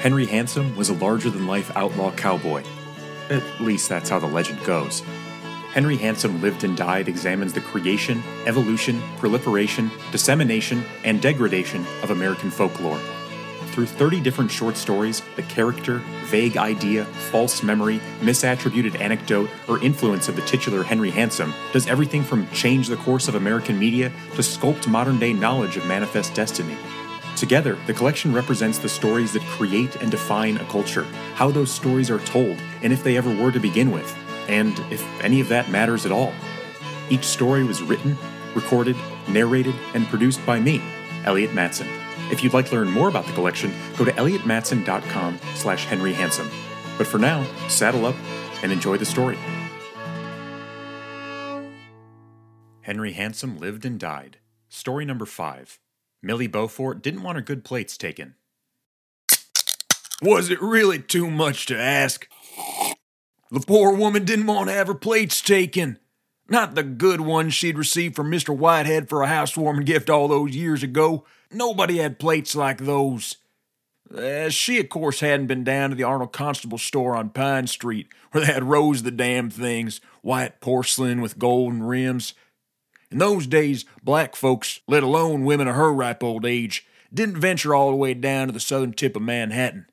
Henry Handsome was a larger than life outlaw cowboy. At least that's how the legend goes. Henry Handsome Lived and Died examines the creation, evolution, proliferation, dissemination, and degradation of American folklore. Through 30 different short stories, the character, vague idea, false memory, misattributed anecdote, or influence of the titular Henry Handsome does everything from change the course of American media to sculpt modern day knowledge of manifest destiny. Together, the collection represents the stories that create and define a culture, how those stories are told, and if they ever were to begin with, and if any of that matters at all. Each story was written, recorded, narrated, and produced by me, Elliot Matson. If you'd like to learn more about the collection, go to elliottmatson.com slash Henry. But for now, saddle up and enjoy the story. Henry Handsome lived and died. Story number five. Millie Beaufort didn't want her good plates taken. Was it really too much to ask? The poor woman didn't want to have her plates taken. Not the good ones she'd received from Mr. Whitehead for a housewarming gift all those years ago. Nobody had plates like those. Uh, she, of course, hadn't been down to the Arnold Constable store on Pine Street, where they had rows of the damn things, white porcelain with golden rims. In those days, black folks, let alone women of her ripe old age, didn't venture all the way down to the southern tip of Manhattan.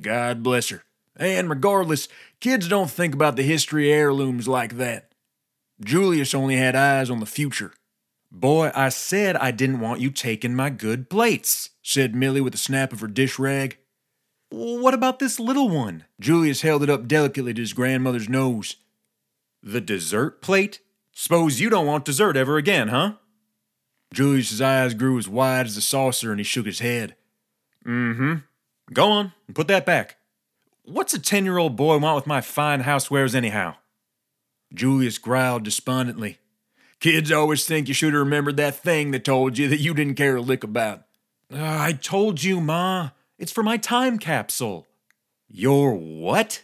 God bless her. And regardless, kids don't think about the history of heirlooms like that. Julius only had eyes on the future. Boy, I said I didn't want you taking my good plates, said Millie with a snap of her dish rag. What about this little one? Julius held it up delicately to his grandmother's nose. The dessert plate? Suppose you don't want dessert ever again, huh? Julius's eyes grew as wide as a saucer and he shook his head. Mm-hmm. Go on and put that back. What's a ten year old boy want with my fine housewares anyhow? Julius growled despondently. Kids always think you should have remembered that thing that told you that you didn't care a lick about. Uh, I told you, Ma. It's for my time capsule. Your what?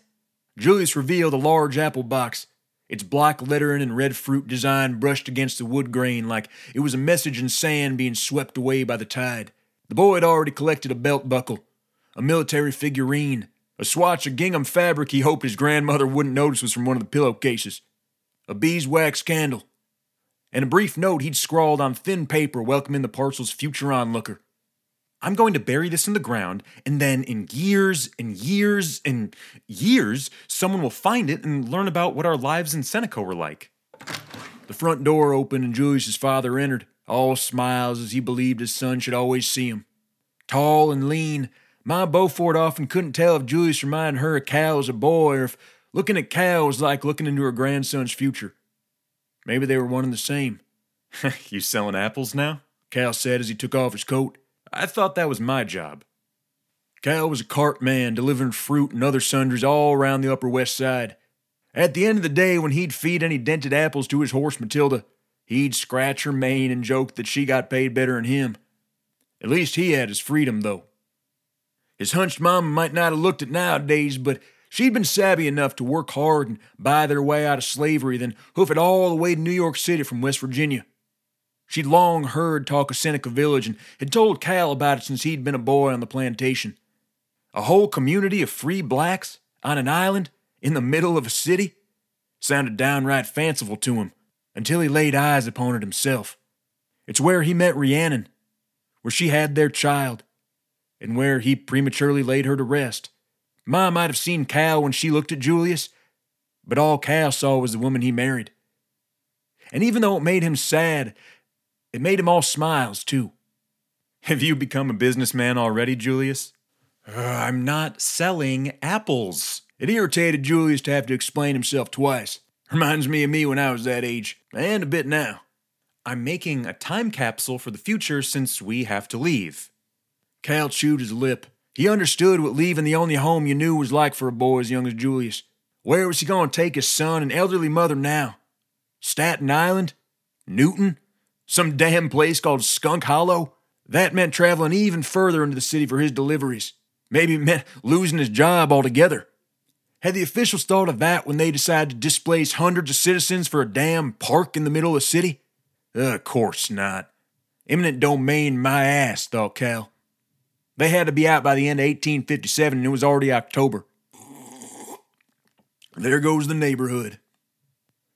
Julius revealed a large apple box, its black lettering and red fruit design brushed against the wood grain like it was a message in sand being swept away by the tide. The boy had already collected a belt buckle, a military figurine, a swatch of gingham fabric he hoped his grandmother wouldn't notice was from one of the pillowcases, a beeswax candle, and a brief note he'd scrawled on thin paper welcoming the parcel's future onlooker. I'm going to bury this in the ground, and then in years and years and years, someone will find it and learn about what our lives in Seneca were like. The front door opened, and Julius's father entered, all smiles as he believed his son should always see him. Tall and lean, Ma Beaufort often couldn't tell if Julius reminded her of Cal as a boy or if looking at Cal was like looking into her grandson's future. Maybe they were one and the same. you selling apples now? Cal said as he took off his coat. I thought that was my job. Cal was a cart man delivering fruit and other sundries all around the Upper West Side. At the end of the day, when he'd feed any dented apples to his horse Matilda, he'd scratch her mane and joke that she got paid better than him. At least he had his freedom, though. His hunched mama might not have looked it nowadays, but she'd been savvy enough to work hard and buy their way out of slavery, then hoof it all the way to New York City from West Virginia. She'd long heard talk of Seneca Village and had told Cal about it since he'd been a boy on the plantation. A whole community of free blacks on an island in the middle of a city sounded downright fanciful to him until he laid eyes upon it himself. It's where he met Rhiannon, where she had their child, and where he prematurely laid her to rest. Ma might have seen Cal when she looked at Julius, but all Cal saw was the woman he married. And even though it made him sad, it made him all smiles, too. Have you become a businessman already, Julius? Uh, I'm not selling apples. It irritated Julius to have to explain himself twice. Reminds me of me when I was that age, and a bit now. I'm making a time capsule for the future since we have to leave. Cal chewed his lip. He understood what leaving the only home you knew was like for a boy as young as Julius. Where was he going to take his son and elderly mother now? Staten Island? Newtown? Some damn place called Skunk Hollow? That meant traveling even further into the city for his deliveries. Maybe it meant losing his job altogether. Had the officials thought of that when they decided to displace hundreds of citizens for a damn park in the middle of the city? Uh, of course not. Eminent domain my ass, thought Cal. They had to be out by the end of 1857, and it was already October. There goes the neighborhood.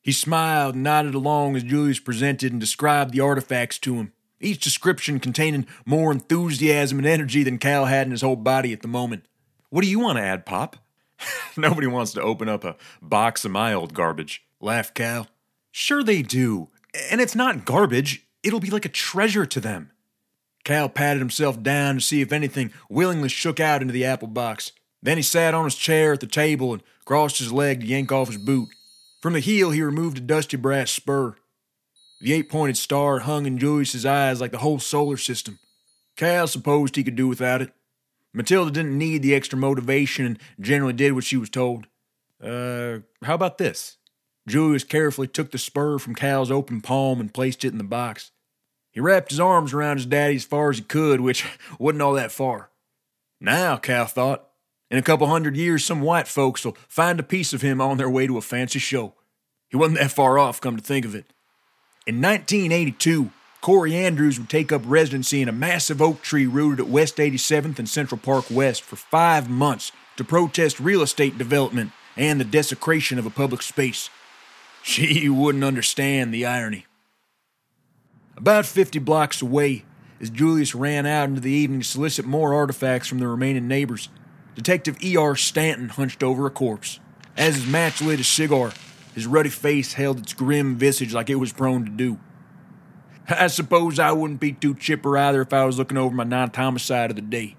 He smiled and nodded along as Julius presented and described the artifacts to him, each description containing more enthusiasm and energy than Cal had in his whole body at the moment. What do you want to add, Pop? Nobody wants to open up a box of my old garbage, laughed Cal. Sure, they do. And it's not garbage, it'll be like a treasure to them. Cal patted himself down to see if anything willingly shook out into the apple box. Then he sat on his chair at the table and crossed his leg to yank off his boot. From the heel, he removed a dusty brass spur. The eight pointed star hung in Julius's eyes like the whole solar system. Cal supposed he could do without it. Matilda didn't need the extra motivation and generally did what she was told. Uh, how about this? Julius carefully took the spur from Cal's open palm and placed it in the box. He wrapped his arms around his daddy as far as he could, which wasn't all that far. Now, Cal thought, in a couple hundred years, some white folks will find a piece of him on their way to a fancy show. He wasn't that far off, come to think of it. In 1982, Corey Andrews would take up residency in a massive oak tree rooted at West 87th and Central Park West for five months to protest real estate development and the desecration of a public space. She wouldn't understand the irony. About 50 blocks away, as Julius ran out into the evening to solicit more artifacts from the remaining neighbors, Detective E.R. Stanton hunched over a corpse. As his match lit his cigar, his ruddy face held its grim visage like it was prone to do. I suppose I wouldn't be too chipper either if I was looking over my ninth homicide of the day.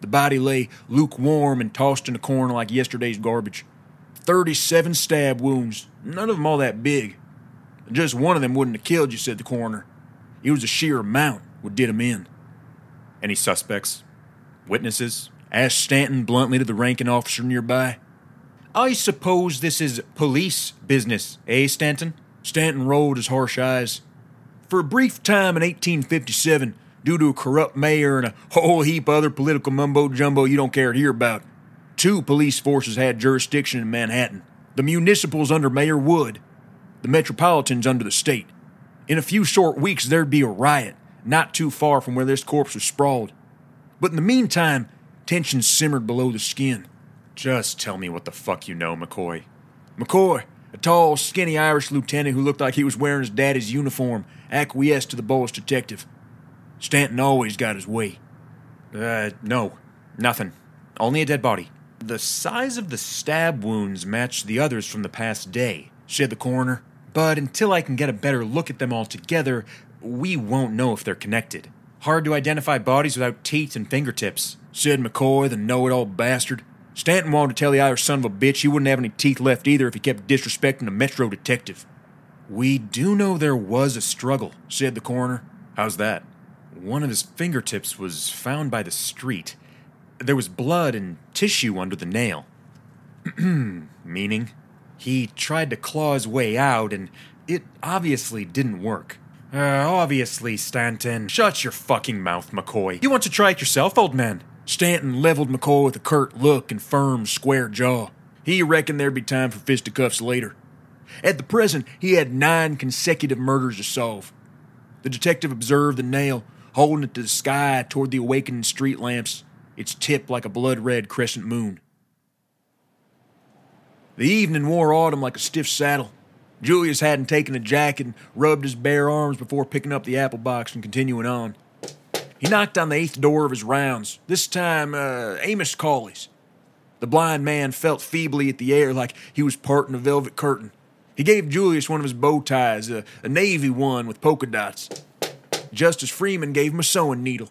The body lay lukewarm and tossed in a corner like yesterday's garbage. Thirty-seven stab wounds, none of them all that big. Just one of them wouldn't have killed you, said the coroner. It was a sheer amount what did him in. Any suspects? Witnesses? Asked Stanton bluntly to the ranking officer nearby. I suppose this is police business, eh, Stanton? Stanton rolled his harsh eyes. For a brief time in 1857, due to a corrupt mayor and a whole heap of other political mumbo jumbo you don't care to hear about, two police forces had jurisdiction in Manhattan the municipals under Mayor Wood, the metropolitans under the state. In a few short weeks, there'd be a riot, not too far from where this corpse was sprawled. But in the meantime, Tension simmered below the skin. Just tell me what the fuck you know, McCoy. McCoy, a tall, skinny Irish lieutenant who looked like he was wearing his daddy's uniform, acquiesced to the boss detective. Stanton always got his way. Uh, no. Nothing. Only a dead body. The size of the stab wounds matched the others from the past day, said the coroner. But until I can get a better look at them all together, we won't know if they're connected. Hard to identify bodies without teeth and fingertips said McCoy, the know it all bastard. Stanton wanted to tell the Irish son of a bitch he wouldn't have any teeth left either if he kept disrespecting a Metro detective. We do know there was a struggle, said the coroner. How's that? One of his fingertips was found by the street. There was blood and tissue under the nail. Meaning? He tried to claw his way out, and it obviously didn't work. Uh, obviously, Stanton. Shut your fucking mouth, McCoy. You want to try it yourself, old man? Stanton leveled McCoy with a curt look and firm, square jaw. He reckoned there'd be time for fisticuffs later. At the present, he had nine consecutive murders to solve. The detective observed the nail, holding it to the sky toward the awakening street lamps, its tip like a blood red crescent moon. The evening wore autumn like a stiff saddle. Julius hadn't taken a jacket and rubbed his bare arms before picking up the apple box and continuing on. He knocked on the eighth door of his rounds, this time uh, Amos Cawley's. The blind man felt feebly at the air like he was parting a velvet curtain. He gave Julius one of his bow ties, a, a navy one with polka dots. Justice Freeman gave him a sewing needle.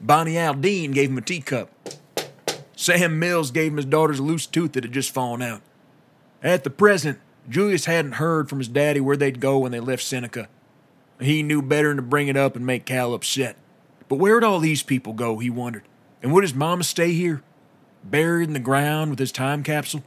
Bonnie Aldine gave him a teacup. Sam Mills gave him his daughter's loose tooth that had just fallen out. At the present, Julius hadn't heard from his daddy where they'd go when they left Seneca. He knew better than to bring it up and make Cal upset. But where'd all these people go, he wondered. And would his mama stay here? Buried in the ground with his time capsule?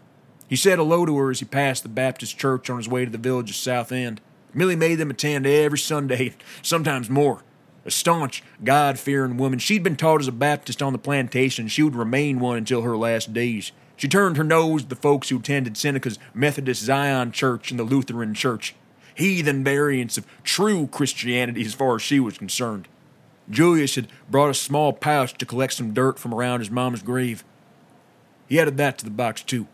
He said hello to her as he passed the Baptist church on his way to the village's south end. Millie made them attend every Sunday, sometimes more. A staunch, God fearing woman, she'd been taught as a Baptist on the plantation, she would remain one until her last days. She turned her nose at the folks who attended Seneca's Methodist Zion Church and the Lutheran Church, heathen variants of true Christianity as far as she was concerned. Julius had brought a small pouch to collect some dirt from around his mama's grave. He added that to the box, too.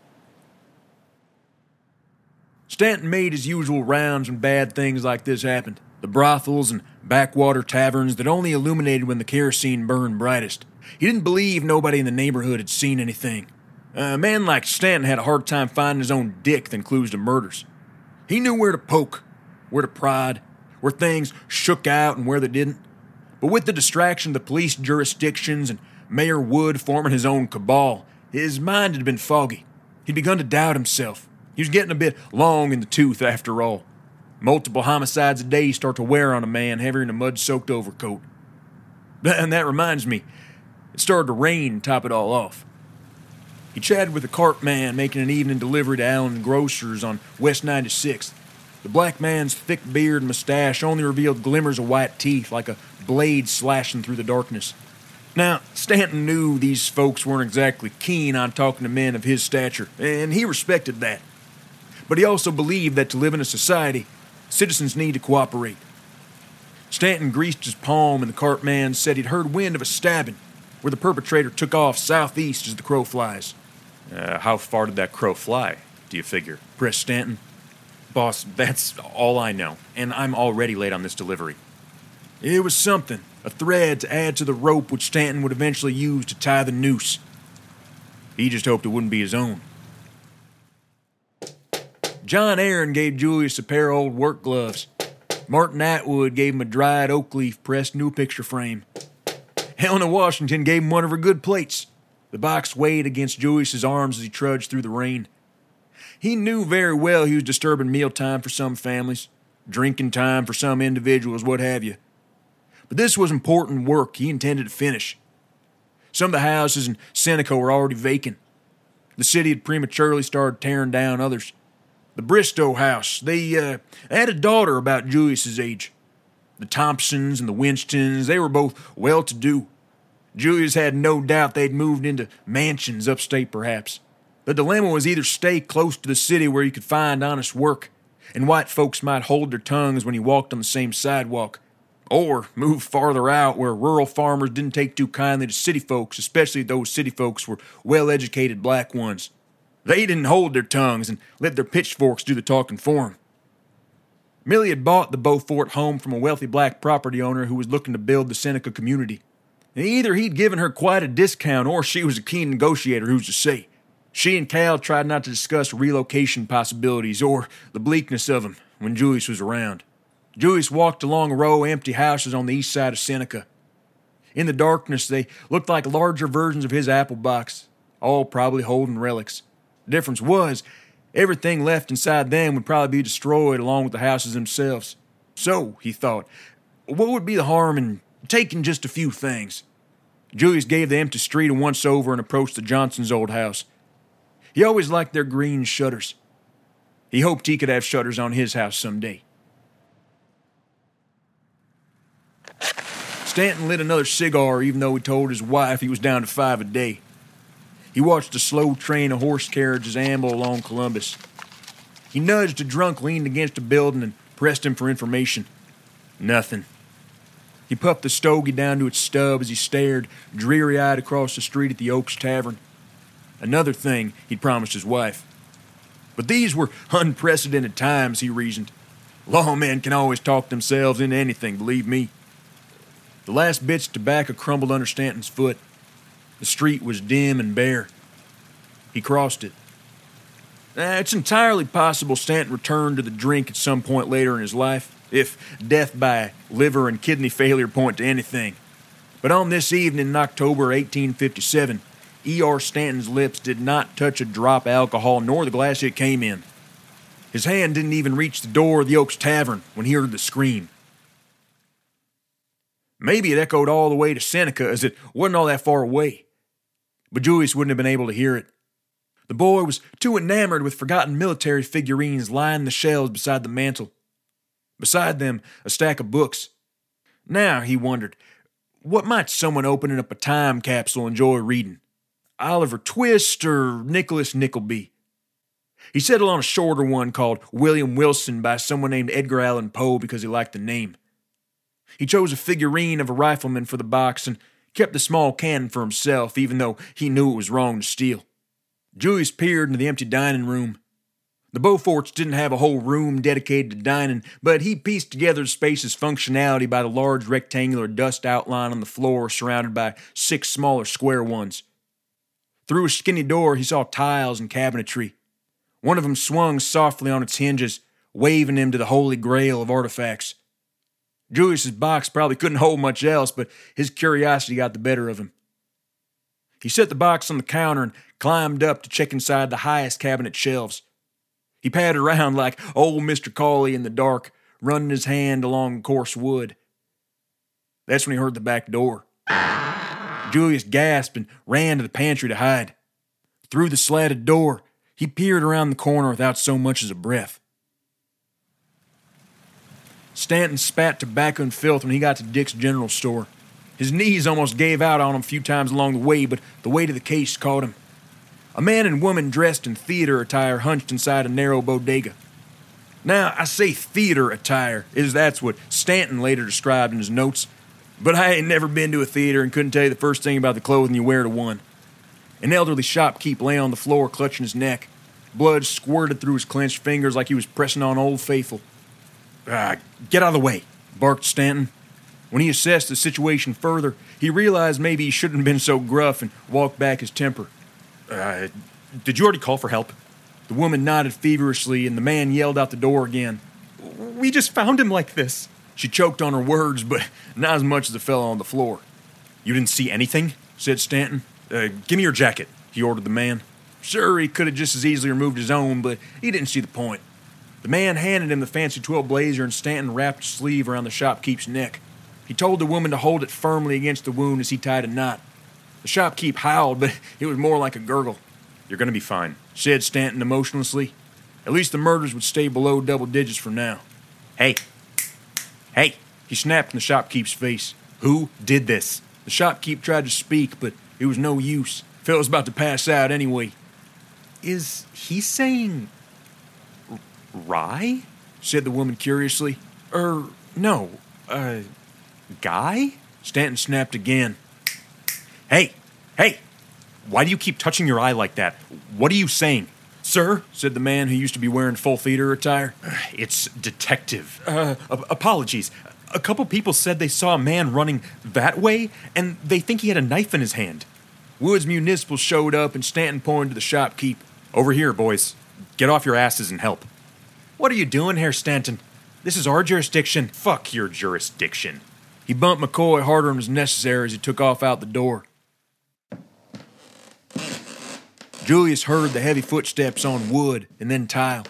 Stanton made his usual rounds when bad things like this happened the brothels and backwater taverns that only illuminated when the kerosene burned brightest. He didn't believe nobody in the neighborhood had seen anything. A man like Stanton had a hard time finding his own dick than clues to murders. He knew where to poke, where to prod, where things shook out and where they didn't. But with the distraction of the police jurisdictions and Mayor Wood forming his own cabal, his mind had been foggy. He'd begun to doubt himself. He was getting a bit long in the tooth after all. Multiple homicides a day start to wear on a man heavier than a mud soaked overcoat. And that reminds me, it started to rain to top it all off. He chatted with a cart man making an evening delivery to Allen Grocers on West 96th. The black man's thick beard and mustache only revealed glimmers of white teeth like a blade slashing through the darkness. Now, Stanton knew these folks weren't exactly keen on talking to men of his stature, and he respected that. But he also believed that to live in a society, citizens need to cooperate. Stanton greased his palm, and the cart man said he'd heard wind of a stabbing, where the perpetrator took off southeast as the crow flies. Uh, how far did that crow fly, do you figure? Pressed Stanton. Boss, that's all I know, and I'm already late on this delivery. It was something, a thread to add to the rope which Stanton would eventually use to tie the noose. He just hoped it wouldn't be his own. John Aaron gave Julius a pair of old work gloves. Martin Atwood gave him a dried oak leaf pressed new picture frame. Helena Washington gave him one of her good plates. The box weighed against Julius's arms as he trudged through the rain. He knew very well he was disturbing mealtime for some families, drinking time for some individuals, what have you. But this was important work he intended to finish. Some of the houses in Seneca were already vacant. The city had prematurely started tearing down others. The Bristow house, they, uh, had a daughter about Julius's age. The Thompsons and the Winstons, they were both well to do. Julius had no doubt they'd moved into mansions upstate, perhaps. The dilemma was either stay close to the city where you could find honest work, and white folks might hold their tongues when you walked on the same sidewalk, or move farther out where rural farmers didn't take too kindly to city folks, especially those city folks were well educated black ones. They didn't hold their tongues and let their pitchforks do the talking for them. Millie had bought the Beaufort home from a wealthy black property owner who was looking to build the Seneca community. Either he'd given her quite a discount or she was a keen negotiator, who's to say. She and Cal tried not to discuss relocation possibilities or the bleakness of them when Julius was around. Julius walked along a row of empty houses on the east side of Seneca. In the darkness, they looked like larger versions of his apple box, all probably holding relics. The difference was, everything left inside them would probably be destroyed along with the houses themselves. So, he thought, what would be the harm in taking just a few things? Julius gave the empty street a once over and approached the Johnsons' old house. He always liked their green shutters. He hoped he could have shutters on his house someday. Stanton lit another cigar even though he told his wife he was down to five a day. He watched a slow train of horse carriages amble along Columbus. He nudged a drunk leaned against a building and pressed him for information. Nothing. He puffed the stogie down to its stub as he stared, dreary eyed, across the street at the Oaks Tavern. Another thing he'd promised his wife. But these were unprecedented times, he reasoned. Lawmen can always talk themselves into anything, believe me. The last bits of tobacco crumbled under Stanton's foot. The street was dim and bare. He crossed it. Uh, it's entirely possible Stanton returned to the drink at some point later in his life, if death by liver and kidney failure point to anything. But on this evening in October 1857, E.R. Stanton's lips did not touch a drop of alcohol nor the glass it came in. His hand didn't even reach the door of the Oaks Tavern when he heard the scream. Maybe it echoed all the way to Seneca as it wasn't all that far away. But Julius wouldn't have been able to hear it. The boy was too enamored with forgotten military figurines lining the shelves beside the mantel. Beside them, a stack of books. Now, he wondered, what might someone opening up a time capsule enjoy reading? Oliver Twist or Nicholas Nickleby. He settled on a shorter one called William Wilson by someone named Edgar Allan Poe because he liked the name. He chose a figurine of a rifleman for the box and kept the small cannon for himself, even though he knew it was wrong to steal. Julius peered into the empty dining room. The Beauforts didn't have a whole room dedicated to dining, but he pieced together the space's functionality by the large rectangular dust outline on the floor surrounded by six smaller square ones. Through a skinny door, he saw tiles and cabinetry. One of them swung softly on its hinges, waving him to the holy grail of artifacts. Julius's box probably couldn't hold much else, but his curiosity got the better of him. He set the box on the counter and climbed up to check inside the highest cabinet shelves. He padded around like old Mr. Cawley in the dark, running his hand along coarse wood. That's when he heard the back door. Julius gasped and ran to the pantry to hide. Through the slatted door, he peered around the corner without so much as a breath. Stanton spat tobacco and filth when he got to Dick's general store. His knees almost gave out on him a few times along the way, but the weight of the case caught him. A man and woman dressed in theater attire hunched inside a narrow bodega. Now, I say theater attire, as that's what Stanton later described in his notes, but I ain't never been to a theater and couldn't tell you the first thing about the clothing you wear to one. An elderly shopkeep lay on the floor clutching his neck. Blood squirted through his clenched fingers like he was pressing on Old Faithful. Ah, get out of the way, barked Stanton. When he assessed the situation further, he realized maybe he shouldn't have been so gruff and walked back his temper. Uh, did you already call for help? The woman nodded feverishly, and the man yelled out the door again. We just found him like this. She choked on her words, but not as much as the fellow on the floor. You didn't see anything? said Stanton. Uh, give me your jacket, he ordered the man. Sure, he could have just as easily removed his own, but he didn't see the point. The man handed him the fancy twill blazer, and Stanton wrapped a sleeve around the shopkeep's neck. He told the woman to hold it firmly against the wound as he tied a knot. The shopkeep howled, but it was more like a gurgle. You're going to be fine, said Stanton emotionlessly. At least the murders would stay below double digits for now. Hey. Hey. He snapped in the shopkeep's face. Who did this? The shopkeep tried to speak, but it was no use. Phil was about to pass out anyway. Is he saying Rye? said the woman curiously. Er, no, uh, Guy? Stanton snapped again. Hey, hey, why do you keep touching your eye like that? What are you saying? Sir, said the man who used to be wearing full theater attire. It's detective. Uh, apologies. A couple people said they saw a man running that way, and they think he had a knife in his hand. Woods Municipal showed up, and Stanton pointed to the shopkeep. Over here, boys. Get off your asses and help. What are you doing here, Stanton? This is our jurisdiction. Fuck your jurisdiction. He bumped McCoy harder than was necessary as he took off out the door. Julius heard the heavy footsteps on wood and then tile.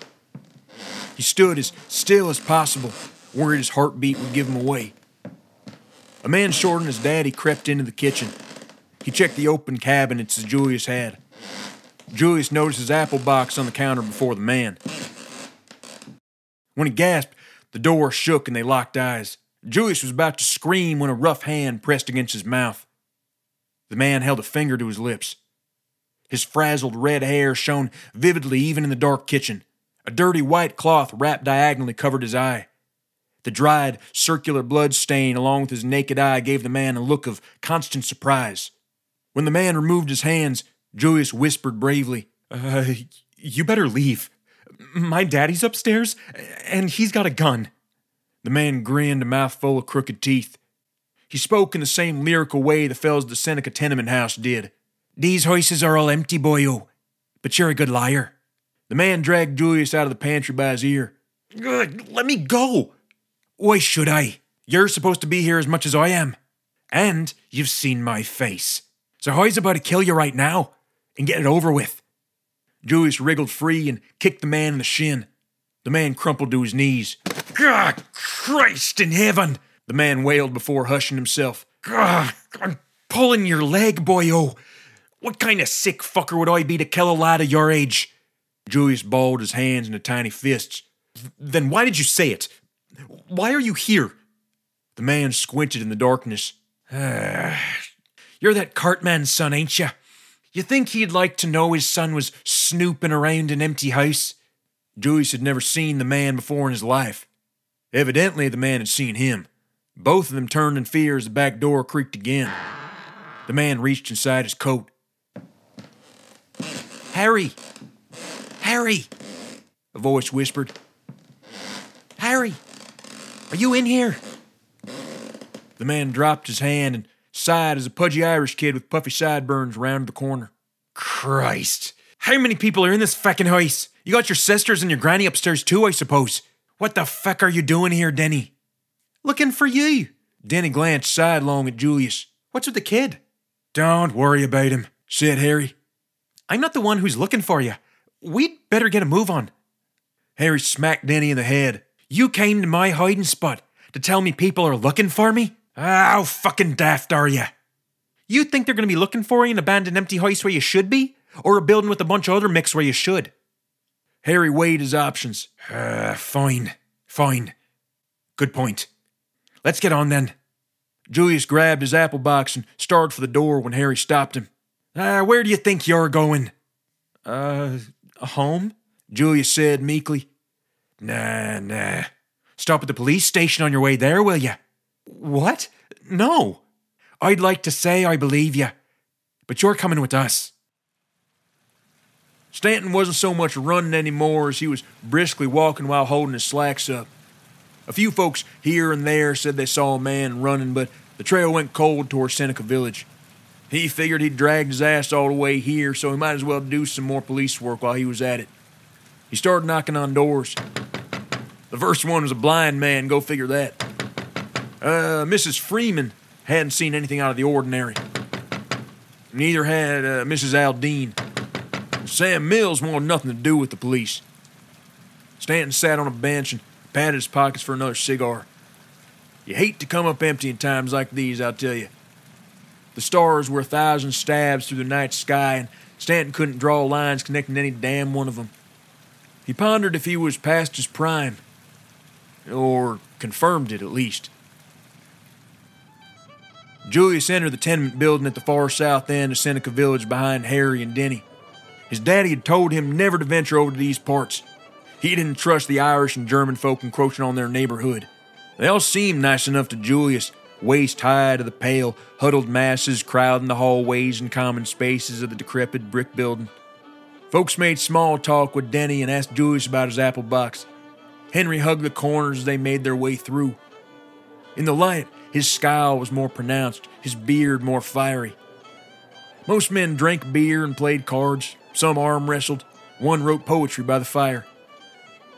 He stood as still as possible, worried his heartbeat would give him away. A man shorter than his daddy crept into the kitchen. He checked the open cabinets that Julius had. Julius noticed his apple box on the counter before the man. When he gasped, the door shook and they locked eyes. Julius was about to scream when a rough hand pressed against his mouth. The man held a finger to his lips. His frazzled red hair shone vividly even in the dark kitchen. A dirty white cloth wrapped diagonally covered his eye. The dried, circular blood stain along with his naked eye gave the man a look of constant surprise. When the man removed his hands, Julius whispered bravely, uh, You better leave. My daddy's upstairs, and he's got a gun. The man grinned, a mouthful of crooked teeth. He spoke in the same lyrical way the fellows at the Seneca tenement house did. These houses are all empty, boyo, oh, but you're a good liar. The man dragged Julius out of the pantry by his ear. Let me go. Why should I? You're supposed to be here as much as I am. And you've seen my face. So how's about to kill you right now and get it over with? Julius wriggled free and kicked the man in the shin. The man crumpled to his knees. God, Christ in heaven! The man wailed before hushing himself. God, I'm pulling your leg, boyo. Oh, What kind of sick fucker would I be to kill a lad of your age? Julius balled his hands into tiny fists. Then why did you say it? Why are you here? The man squinted in the darkness. You're that cartman's son, ain't you? You think he'd like to know his son was snooping around an empty house? Julius had never seen the man before in his life. Evidently, the man had seen him. Both of them turned in fear as the back door creaked again. The man reached inside his coat. Harry! Harry! A voice whispered. Harry! Are you in here? The man dropped his hand and sighed as a pudgy Irish kid with puffy sideburns rounded the corner. Christ! How many people are in this feckin' house? You got your sisters and your granny upstairs too, I suppose. What the fuck are you doing here, Denny? Looking for you. Denny glanced sidelong at Julius. What's with the kid? Don't worry about him, said Harry. I'm not the one who's looking for you. We'd better get a move on. Harry smacked Danny in the head. You came to my hiding spot to tell me people are looking for me? How fucking daft are you? You think they're going to be looking for you in an abandoned empty house where you should be? Or a building with a bunch of other mix where you should? Harry weighed his options. Uh, fine, fine. Good point. Let's get on then. Julius grabbed his apple box and started for the door when Harry stopped him. Uh, where do you think you're going? Uh, home? Julius said meekly. Nah, nah. Stop at the police station on your way there, will you? What? No. I'd like to say I believe you, but you're coming with us. Stanton wasn't so much running anymore as he was briskly walking while holding his slacks up. A few folks here and there said they saw a man running, but the trail went cold toward Seneca Village. He figured he'd dragged his ass all the way here, so he might as well do some more police work while he was at it. He started knocking on doors. The first one was a blind man, go figure that. Uh, Mrs. Freeman hadn't seen anything out of the ordinary. Neither had uh, Mrs. Aldine. Sam Mills wanted nothing to do with the police. Stanton sat on a bench and patted his pockets for another cigar. You hate to come up empty in times like these, I'll tell you. The stars were a thousand stabs through the night sky, and Stanton couldn't draw lines connecting any damn one of them. He pondered if he was past his prime, or confirmed it at least. Julius entered the tenement building at the far south end of Seneca Village behind Harry and Denny. His daddy had told him never to venture over to these parts. He didn't trust the Irish and German folk encroaching on their neighborhood. They all seemed nice enough to Julius, waist high to the pale, huddled masses crowding the hallways and common spaces of the decrepit brick building. Folks made small talk with Denny and asked Julius about his apple box. Henry hugged the corners as they made their way through. In the light, his scowl was more pronounced, his beard more fiery. Most men drank beer and played cards, some arm wrestled, one wrote poetry by the fire.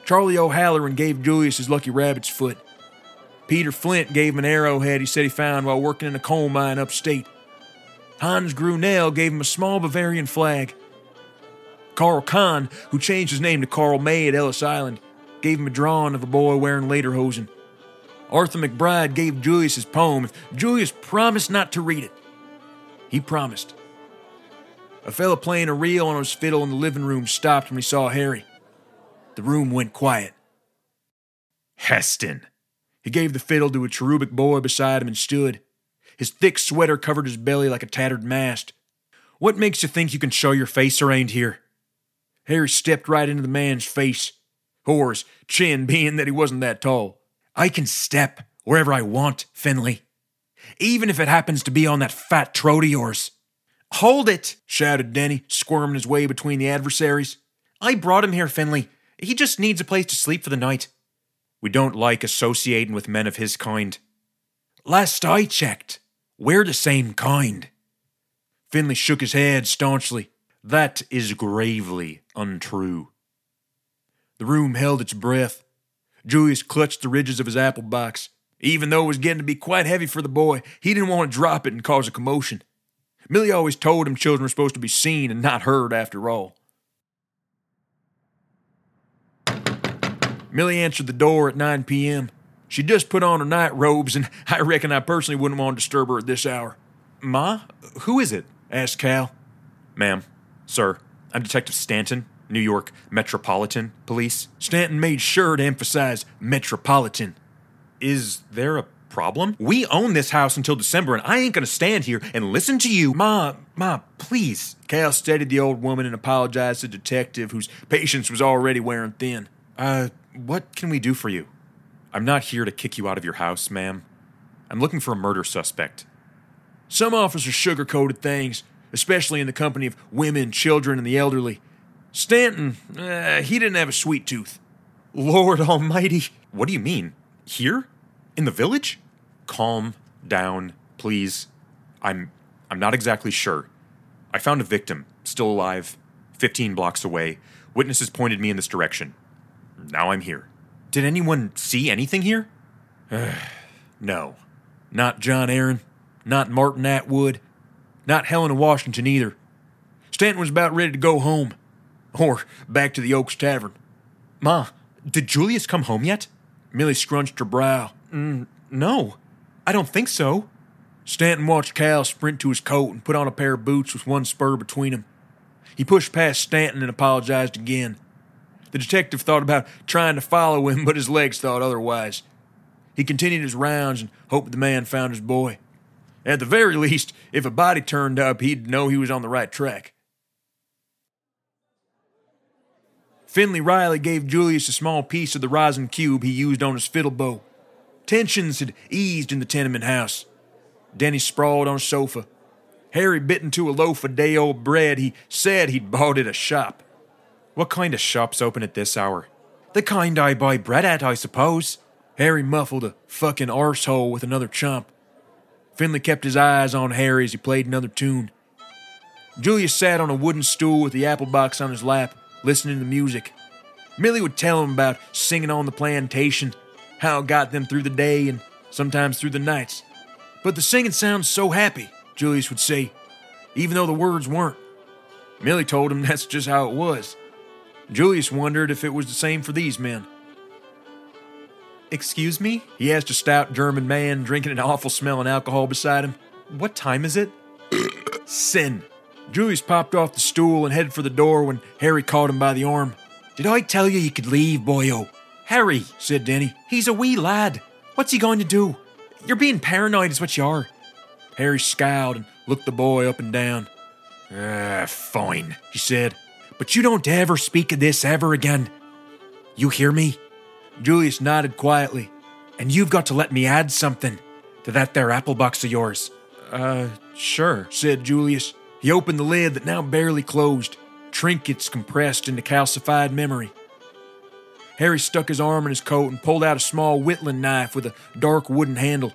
Charlie O'Halloran gave Julius his lucky rabbit's foot. Peter Flint gave him an arrowhead he said he found while working in a coal mine upstate. Hans Grunell gave him a small Bavarian flag. Carl Kahn, who changed his name to Carl May at Ellis Island, gave him a drawing of a boy wearing lederhosen. Arthur McBride gave Julius his poem Julius promised not to read it. He promised. A fellow playing a reel on his fiddle in the living room stopped when he saw Harry. The room went quiet. Heston. He gave the fiddle to a cherubic boy beside him and stood. His thick sweater covered his belly like a tattered mast. What makes you think you can show your face around here? Harry stepped right into the man's face, or his chin being that he wasn't that tall. I can step wherever I want, Finley. Even if it happens to be on that fat trote of yours. Hold it, shouted Denny, squirming his way between the adversaries. I brought him here, Finley. He just needs a place to sleep for the night. We don't like associating with men of his kind. Last I checked, we're the same kind. Finley shook his head staunchly. That is gravely untrue. The room held its breath. Julius clutched the ridges of his apple box. Even though it was getting to be quite heavy for the boy, he didn't want to drop it and cause a commotion. Millie always told him children were supposed to be seen and not heard after all. Millie answered the door at 9 p.m. She just put on her night robes, and I reckon I personally wouldn't want to disturb her at this hour. Ma? Who is it? asked Cal. Ma'am, sir, I'm Detective Stanton, New York Metropolitan Police. Stanton made sure to emphasize metropolitan. Is there a problem? We own this house until December, and I ain't gonna stand here and listen to you. Ma, Ma, please. Cal steadied the old woman and apologized to the detective, whose patience was already wearing thin. Uh, what can we do for you? I'm not here to kick you out of your house, ma'am. I'm looking for a murder suspect. Some officers sugarcoated things, especially in the company of women, children, and the elderly. Stanton, uh, he didn't have a sweet tooth. Lord Almighty. What do you mean? Here? In the village? Calm down, please. I'm I'm not exactly sure. I found a victim, still alive, 15 blocks away. Witnesses pointed me in this direction. Now I'm here. Did anyone see anything here? no. Not John Aaron. Not Martin Atwood. Not Helena Washington either. Stanton was about ready to go home. Or back to the Oaks Tavern. Ma, did Julius come home yet? Millie scrunched her brow. Mm, no, I don't think so. Stanton watched Cal sprint to his coat and put on a pair of boots with one spur between them. He pushed past Stanton and apologized again. The detective thought about trying to follow him, but his legs thought otherwise. He continued his rounds and hoped the man found his boy. At the very least, if a body turned up, he'd know he was on the right track. Finley Riley gave Julius a small piece of the rosin cube he used on his fiddle bow. Tensions had eased in the tenement house. Denny sprawled on a sofa. Harry bit into a loaf of day old bread he said he'd bought at a shop. What kind of shop's open at this hour? The kind I buy bread at, I suppose. Harry muffled a fucking arsehole with another chomp. Finley kept his eyes on Harry as he played another tune. Julius sat on a wooden stool with the apple box on his lap listening to music. Millie would tell him about singing on the plantation, how it got them through the day and sometimes through the nights. But the singing sounds so happy, Julius would say, even though the words weren't. Millie told him that's just how it was. Julius wondered if it was the same for these men. Excuse me? He asked a stout German man drinking an awful smelling alcohol beside him. What time is it? Sin, Julius popped off the stool and headed for the door when Harry caught him by the arm. Did I tell you you could leave, boyo? Harry, said Denny. He's a wee lad. What's he going to do? You're being paranoid, is what you are. Harry scowled and looked the boy up and down. Ah, fine, he said. But you don't ever speak of this ever again. You hear me? Julius nodded quietly. And you've got to let me add something to that there apple box of yours. Uh, sure, said Julius. He opened the lid that now barely closed, trinkets compressed into calcified memory. Harry stuck his arm in his coat and pulled out a small whittling knife with a dark wooden handle.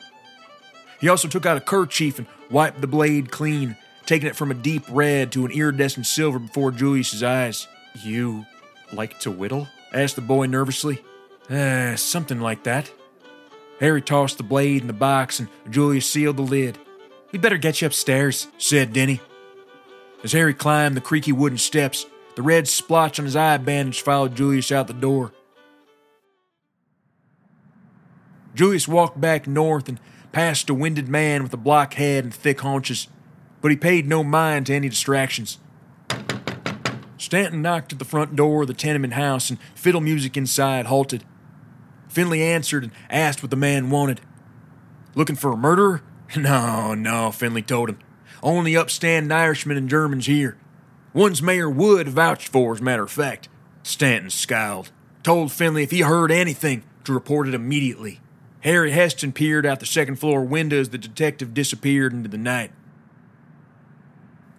He also took out a kerchief and wiped the blade clean, taking it from a deep red to an iridescent silver before Julius's eyes. You like to whittle? asked the boy nervously. Ah, something like that. Harry tossed the blade in the box and Julius sealed the lid. We'd better get you upstairs, said Denny. As Harry climbed the creaky wooden steps, the red splotch on his eye bandage followed Julius out the door. Julius walked back north and passed a winded man with a block head and thick haunches, but he paid no mind to any distractions. Stanton knocked at the front door of the tenement house, and fiddle music inside halted. Finley answered and asked what the man wanted. Looking for a murderer? No, no, Finley told him. Only upstanding Irishmen and Germans here. One's Mayor Wood vouched for, as a matter of fact. Stanton scowled, told Finley if he heard anything to report it immediately. Harry Heston peered out the second floor window as the detective disappeared into the night.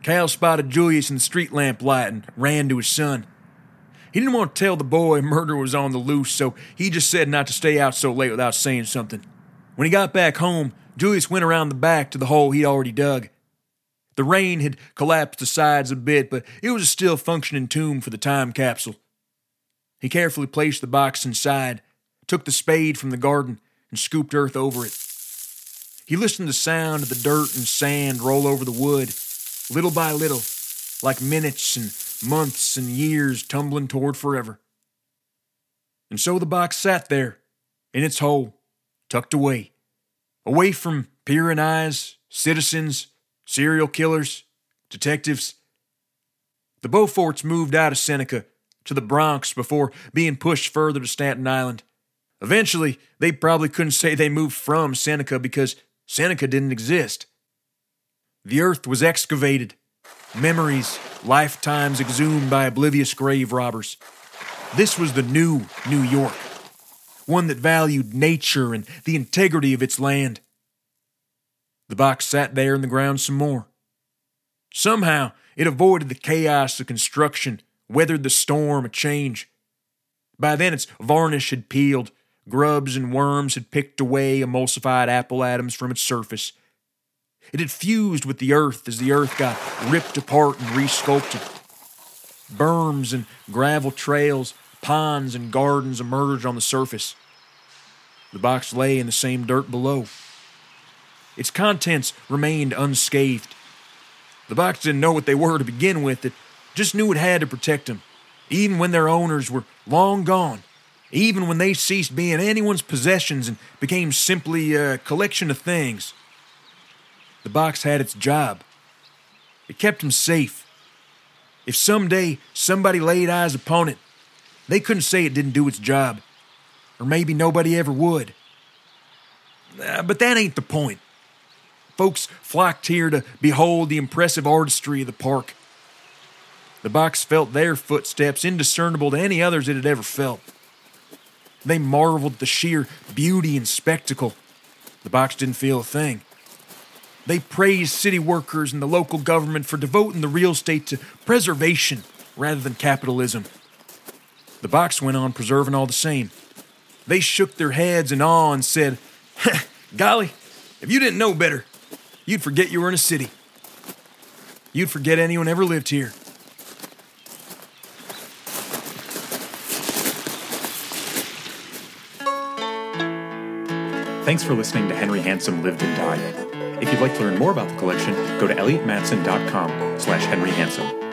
Cal spotted Julius in the street lamp light and ran to his son. He didn't want to tell the boy murder was on the loose, so he just said not to stay out so late without saying something. When he got back home, Julius went around the back to the hole he'd already dug. The rain had collapsed the sides a bit, but it was a still functioning tomb for the time capsule. He carefully placed the box inside, took the spade from the garden, and scooped earth over it. He listened to the sound of the dirt and sand roll over the wood, little by little, like minutes and months and years tumbling toward forever. And so the box sat there, in its hole, tucked away, away from peering eyes, citizens, serial killers, detectives. The Beauforts moved out of Seneca to the Bronx before being pushed further to Staten Island. Eventually, they probably couldn't say they moved from Seneca because Seneca didn't exist. The earth was excavated, memories, lifetimes exhumed by oblivious grave robbers. This was the new New York, one that valued nature and the integrity of its land. The box sat there in the ground some more. Somehow, it avoided the chaos of construction, weathered the storm of change. By then, its varnish had peeled, grubs and worms had picked away emulsified apple atoms from its surface. It had fused with the earth as the earth got ripped apart and resculpted. Berms and gravel trails, ponds and gardens emerged on the surface. The box lay in the same dirt below. Its contents remained unscathed. The box didn't know what they were to begin with, it just knew it had to protect them, even when their owners were long gone, even when they ceased being anyone's possessions and became simply a collection of things. The box had its job. It kept him safe. If someday somebody laid eyes upon it, they couldn't say it didn't do its job. Or maybe nobody ever would. Uh, but that ain't the point. Folks flocked here to behold the impressive artistry of the park. The box felt their footsteps indiscernible to any others it had ever felt. They marveled at the sheer beauty and spectacle. The box didn't feel a thing. They praised city workers and the local government for devoting the real estate to preservation rather than capitalism. The box went on preserving all the same. They shook their heads in awe and said, Golly, if you didn't know better, you'd forget you were in a city. You'd forget anyone ever lived here. Thanks for listening to Henry Handsome Lived and Died. If you'd like to learn more about the collection, go to elliottmatson.com slash Henry.